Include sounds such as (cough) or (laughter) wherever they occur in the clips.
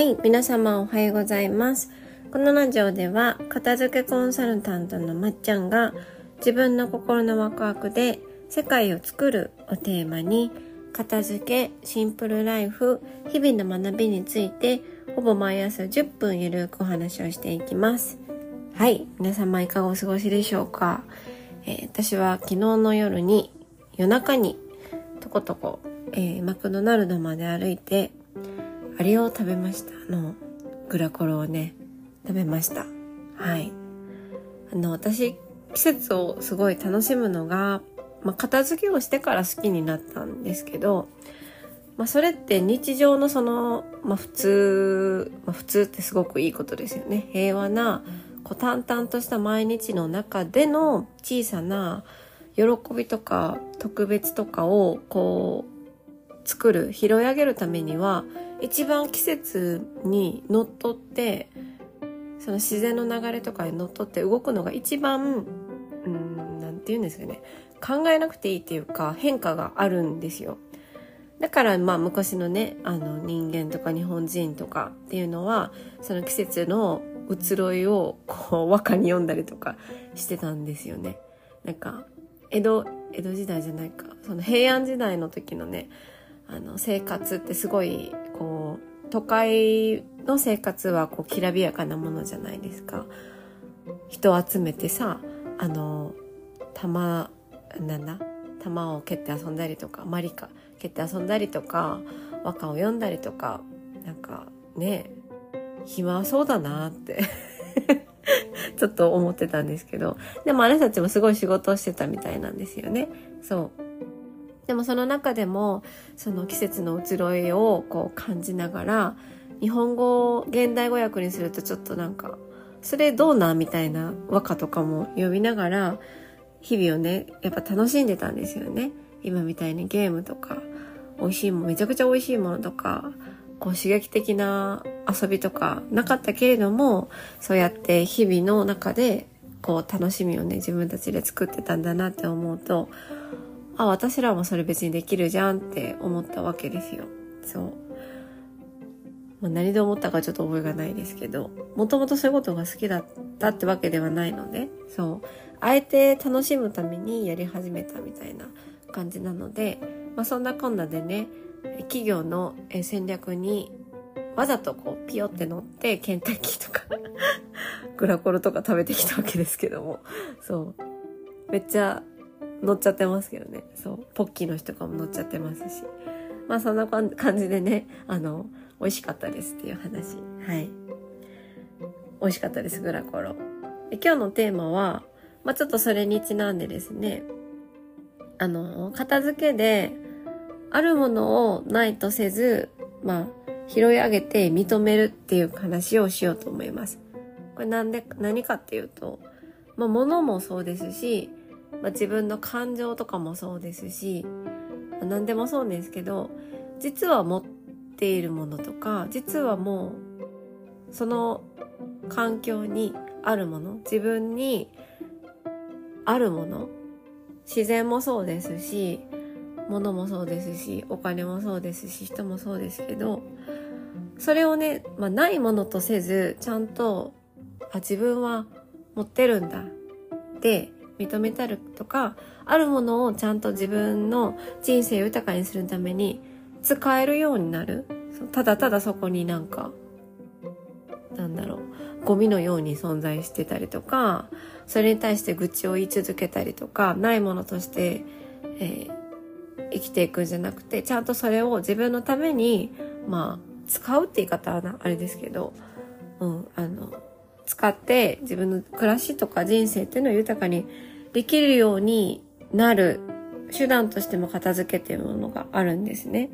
はい、皆様おはようございます。このラジオでは、片付けコンサルタントのまっちゃんが、自分の心のワクワクで世界を作るをテーマに、片付け、シンプルライフ、日々の学びについて、ほぼ毎朝10分ゆるくお話をしていきます。はい、皆様いかがお過ごしでしょうか、えー私は昨日の夜に、夜中に、とことこ、えーマクドナルドまで歩いて、あれを食べました。あの、グラコロをね、食べました。はい。あの、私、季節をすごい楽しむのが、まあ、片付けをしてから好きになったんですけど、まあ、それって日常のその、まあ、普通、まあ、普通ってすごくいいことですよね。平和な、こう淡々とした毎日の中での小さな喜びとか特別とかをこう作る拾い上げるためには一番季節にのっとってその自然の流れとかにのっとって動くのが一番うんなんて言うんですかね考えなくていいっていうか変化があるんですよ。だからまあ昔のねあの人間とか日本人とかっていうのはその季節の移ろいをこう和歌に読んだりとかしてたんですよね。なんか江戸江戸時代じゃないかその平安時代の時のねあの生活ってすごい都会の生活はこうきらびやかなものじゃないですか。人を集めてさあの玉なんだ？玉を蹴って遊んだりとかマリカ蹴って遊んだりとか和歌を読んだりとかなんかね暇そうだなって。(laughs) ちょっと思ってたんですけど。でもあなたたちもすごい仕事をしてたみたいなんですよね。そう。でもその中でもその季節の移ろいをこう感じながら日本語を現代語訳にするとちょっとなんかそれどうなみたいな和歌とかも読みながら日々をねやっぱ楽しんでたんですよね。今みたいにゲームとか美味しいもんめちゃくちゃ美味しいものとかこう刺激的な遊びとかなかったけれどもそうやって日々の中でこう楽しみをね自分たちで作ってたんだなって思うとあ私らもそれ別にできるじゃんって思ったわけですよ。そう、まあ、何で思ったかちょっと覚えがないですけどもともとそういうことが好きだったってわけではないのでそう。あえて楽しむためにやり始めたみたいな感じなので、まあ、そんなこんなでね企業の戦略にわざとこうピヨって乗ってケンタッキーとかグラコロとか食べてきたわけですけども。そう。めっちゃ乗っちゃってますけどね。そう。ポッキーの人とかも乗っちゃってますし。まあそんな感じでねあの美味しかったですっていう話。はい。美味しかったですグラコロ今日のテーマはまあちょっとそれにちなんでですね。あの片付けであるものをないとせず、まあ、拾い上げて認めるっていう話をしようと思います。これなんで、何かっていうと、まあ、物もそうですし、まあ、自分の感情とかもそうですし、まあ、何でもそうですけど、実は持っているものとか、実はもう、その環境にあるもの、自分にあるもの、自然もそうですし、物もそうですしお金もそうですし人もそうですけどそれをね、まあ、ないものとせずちゃんとあ自分は持ってるんだって認めたるとかあるものをちゃんと自分の人生を豊かにするために使えるようになる。ただただそこになんかなんだろうゴミのように存在してたりとかそれに対して愚痴を言い続けたりとかないものとして、えー生きていくんじゃなくてちゃんとそれを自分のためにまあ使うって言い方はあれですけど、うん、あの使って自分の暮らしとか人生っていうのを豊かにできるようになる手段としても片付けっていうものがあるんですね。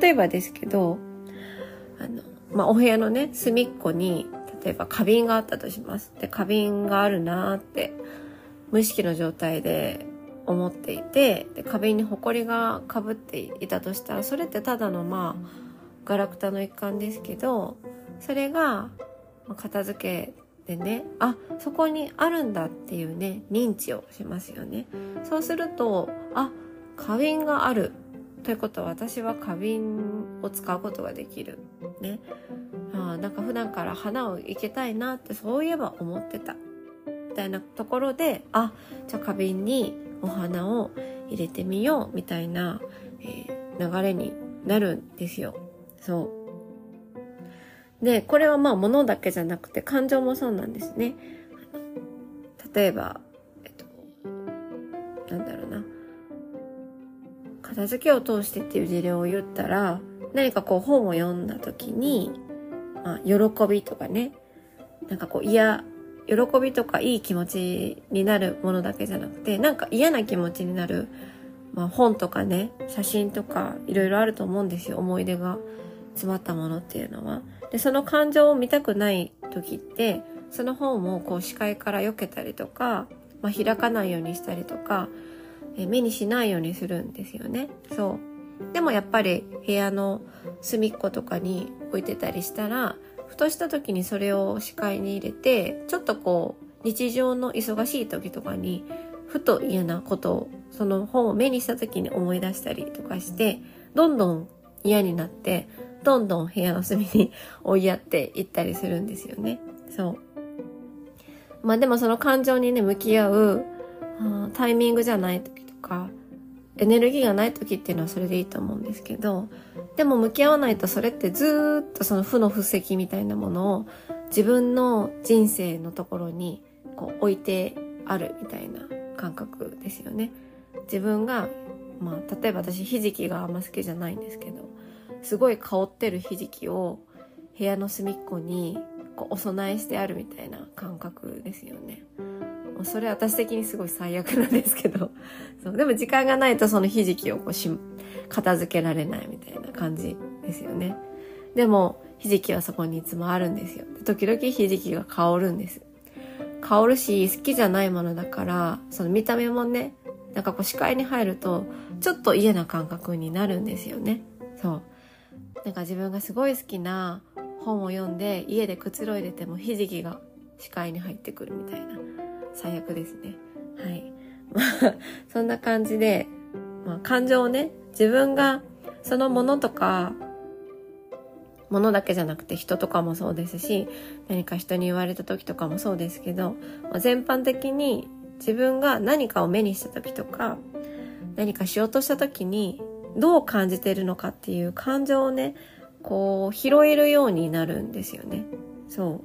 例えばですけどあの、まあ、お部屋のね隅っこに例えば花瓶があったとします。で花瓶があるなーって無意識の状態で思っていてで花瓶にほこりがかぶっていたとしたらそれってただのまあガラクタの一環ですけどそれが片付けでねあそこにあるんだっていうね認知をしますよね。そうするとあ花瓶がある。ということは私は花瓶を使うことができる。ね。ああなんか普段から花を生けたいなってそういえば思ってた。みたいなところであじゃあ花瓶にお花を入れてみようみたいな、えー、流れになるんですよ。そう。で、これはまあ物だけじゃなくて感情もそうなんですね。例えば、えっと、なんだろうな。片付けを通してっていう事例を言ったら、何かこう本を読んだ時に、まあ、喜びとかね、なんかこう嫌、喜びとかいい気持ちになるものだけじゃなくて、なんか嫌な気持ちになる、まあ、本とかね、写真とかいろいろあると思うんですよ。思い出が詰まったものっていうのは。で、その感情を見たくない時って、その本をこう視界から避けたりとか、まあ、開かないようにしたりとか、え目にしないようにするんですよね。そう。でもやっぱり部屋の隅っことかに置いてたりしたら、ふとした時にそれを視界に入れて、ちょっとこう、日常の忙しい時とかに、ふと嫌なことを、その本を目にした時に思い出したりとかして、どんどん嫌になって、どんどん部屋の隅に追いやっていったりするんですよね。そう。まあでもその感情にね、向き合う、タイミングじゃない時とか、エネルギーがない時っていうのはそれでいいと思うんですけど、でも向き合わないとそれってずっとその負の布石みたいなものを自分の人生のところにこう置いてあるみたいな感覚ですよね。自分が、まあ例えば私ひじきがあんま好きじゃないんですけど、すごい香ってるひじきを部屋の隅っこにこうお供えしてあるみたいな感覚ですよね。それ私的にすごい最悪なんですけど。(laughs) そうでも時間がないとそのひじきをこうし、片付けられないみたいな感じですよね。でも、ひじきはそこにいつもあるんですよ。時々ひじきが香るんです。香るし、好きじゃないものだから、その見た目もね、なんかこう視界に入ると、ちょっと嫌な感覚になるんですよね。そう。なんか自分がすごい好きな本を読んで、家でくつろいでてもひじきが視界に入ってくるみたいな。最悪ですね。はい。まあ、(laughs) そんな感じで、まあ、感情をね、自分がそのものとか、ものだけじゃなくて人とかもそうですし、何か人に言われた時とかもそうですけど、まあ、全般的に自分が何かを目にした時とか、何かしようとした時にどう感じてるのかっていう感情をね、こう拾えるようになるんですよね。そ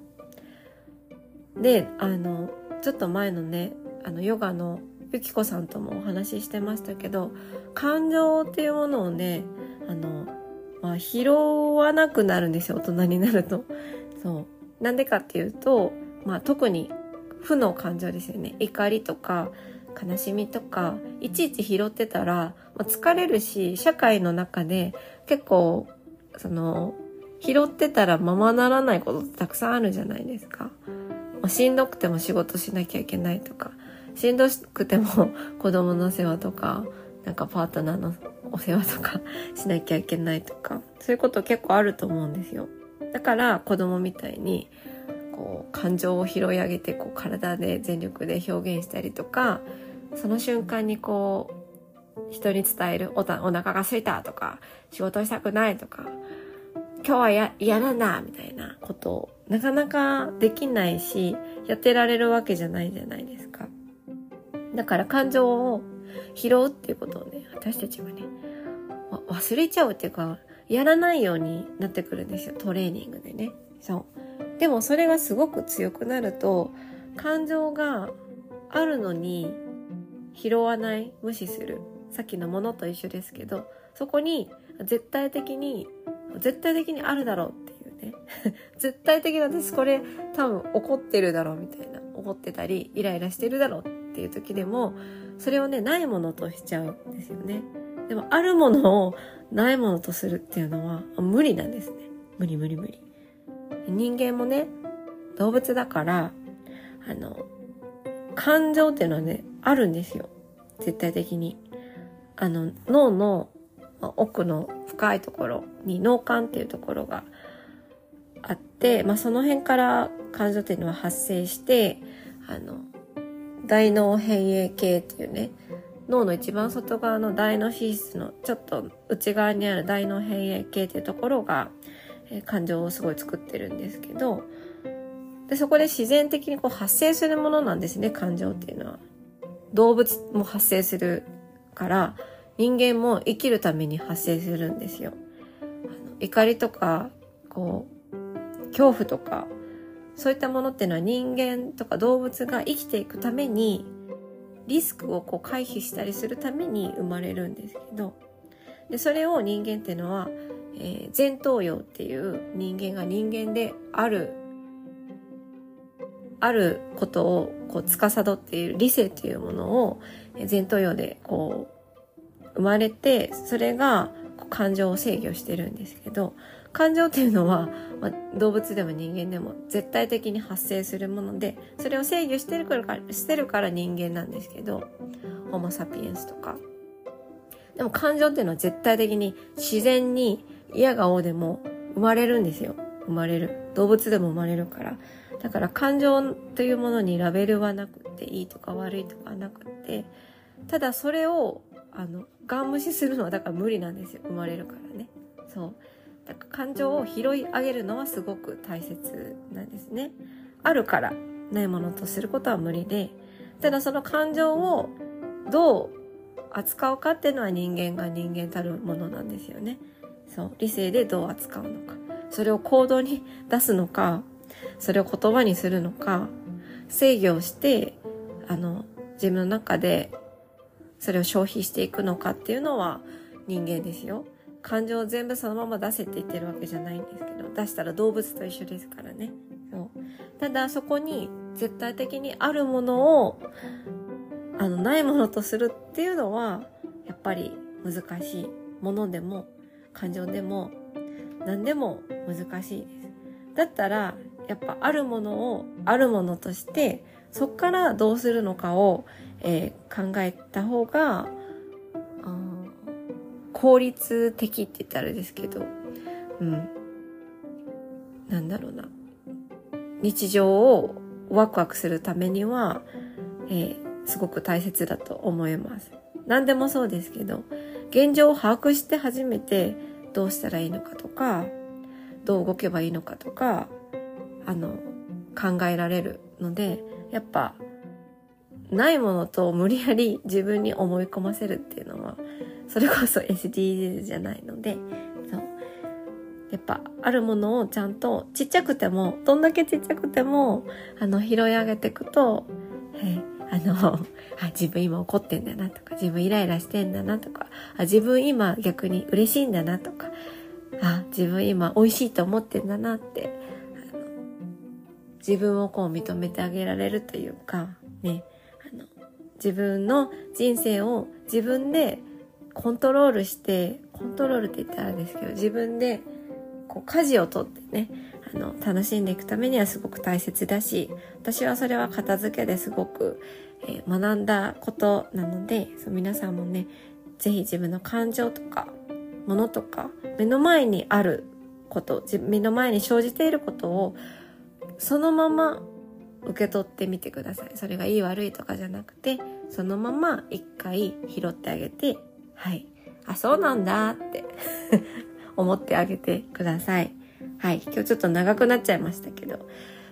う。で、あの、ちょっと前のねあのヨガのゆきこさんともお話ししてましたけど感情っていうものをねあの、まあ、拾わなくなるんですよ大人になると。そうなんでかっていうと、まあ、特に負の感情ですよね怒りとか悲しみとかいちいち拾ってたら、まあ、疲れるし社会の中で結構その拾ってたらままならないことってたくさんあるじゃないですか。しんどくても仕事しなきゃいけないとか、しんどくても (laughs) 子供の世話とか、なんかパートナーのお世話とか (laughs) しなきゃいけないとか、そういうこと結構あると思うんですよ。だから子供みたいに、こう、感情を拾い上げて、こう、体で全力で表現したりとか、その瞬間にこう、人に伝えるおお腹が空いたとか、仕事したくないとか、今日はや嫌なんだみたいなことをなかなかできないし、やってられるわけじゃないじゃないですか。だから感情を拾うっていうことをね、私たちはね、忘れちゃうっていうか、やらないようになってくるんですよ。トレーニングでね。そう。でもそれがすごく強くなると、感情があるのに拾わない、無視する。さっきのものと一緒ですけど、そこに絶対的に絶対的にあるだろうっていうね。(laughs) 絶対的に私これ多分怒ってるだろうみたいな。怒ってたり、イライラしてるだろうっていう時でも、それをね、ないものとしちゃうんですよね。でも、あるものをないものとするっていうのは無理なんですね。無理無理無理。人間もね、動物だから、あの、感情っていうのはね、あるんですよ。絶対的に。あの、脳の奥の深いところに脳幹っていうところがあって、まあ、その辺から感情っていうのは発生して、あの、大脳変影系っていうね、脳の一番外側の大脳皮質のちょっと内側にある大脳変影系っていうところが、え感情をすごい作ってるんですけど、でそこで自然的にこう発生するものなんですね、感情っていうのは。動物も発生するから、人間も生きるために発生するんですよ。怒りとか、こう、恐怖とか、そういったものっていうのは人間とか動物が生きていくために、リスクをこう回避したりするために生まれるんですけど、でそれを人間っていうのは、えー、前頭葉っていう人間が人間である、あることをこう司っている理性っていうものを前頭葉でこう生まれて、それが感情を制御してるんですけど、感情っていうのは、まあ、動物でも人間でも絶対的に発生するもので、それを制御してるから、してるから人間なんですけど、ホモ・サピエンスとか。でも感情っていうのは絶対的に自然に嫌がおうでも生まれるんですよ。生まれる。動物でも生まれるから。だから感情というものにラベルはなくていいとか悪いとかなくて、ただそれを、あの、ガン無視するのはだから無理なんですよ。生まれるからね。そう。だから感情を拾い上げるのはすごく大切なんですね。あるからないものとすることは無理で、ただその感情をどう扱うかっていうのは人間が人間たるものなんですよね。そう。理性でどう扱うのか。それを行動に出すのか、それを言葉にするのか、制御をして、あの、自分の中でそれを消費していくのかっていうのは人間ですよ。感情を全部そのまま出せって言ってるわけじゃないんですけど、出したら動物と一緒ですからね。そう。ただそこに絶対的にあるものを、あの、ないものとするっていうのは、やっぱり難しいものでも、感情でも、何でも難しいです。だったら、やっぱあるものをあるものとして、そっからどうするのかを、えー、考えた方が、効率的って言ったらあれですけど、うん。なんだろうな。日常をワクワクするためには、えー、すごく大切だと思います。何でもそうですけど、現状を把握して初めてどうしたらいいのかとか、どう動けばいいのかとか、あの、考えられるので、やっぱ、ないものと無理やり自分に思い込ませるっていうのは、それこそ SDGs じゃないので、そう。やっぱ、あるものをちゃんと、ちっちゃくても、どんだけちっちゃくても、あの、拾い上げていくと、えあの、(laughs) あ、自分今怒ってんだなとか、自分イライラしてんだなとか、あ、自分今逆に嬉しいんだなとか、あ、自分今美味しいと思ってんだなって、自分をこう認めてあげられるというか、ね、あの、自分の人生を自分でコントロールして、コントロールって言ったらですけど、自分でこう舵を取ってね、あの、楽しんでいくためにはすごく大切だし、私はそれは片付けですごく、えー、学んだことなので、そう皆さんもね、ぜひ自分の感情とか、ものとか、目の前にあること、目の前に生じていることを、そのまま受け取ってみてください。それがいい悪いとかじゃなくて、そのまま一回拾ってあげて、はい。あ、そうなんだって (laughs) 思ってあげてください。はい。今日ちょっと長くなっちゃいましたけど、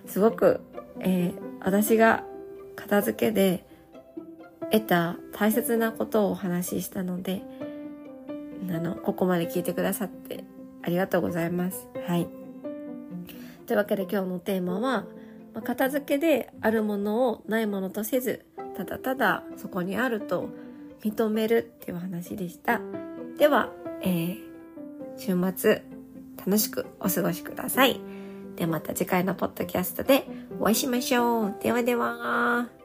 すごく、えー、私が片付けで得た大切なことをお話ししたので、あの、ここまで聞いてくださってありがとうございます。はい。というわけで今日のテーマは、ま片付けであるものをないものとせず、ただただそこにあると認めるっていう話でした。では、えー、週末楽しくお過ごしください。ではまた次回のポッドキャストでお会いしましょう。ではでは。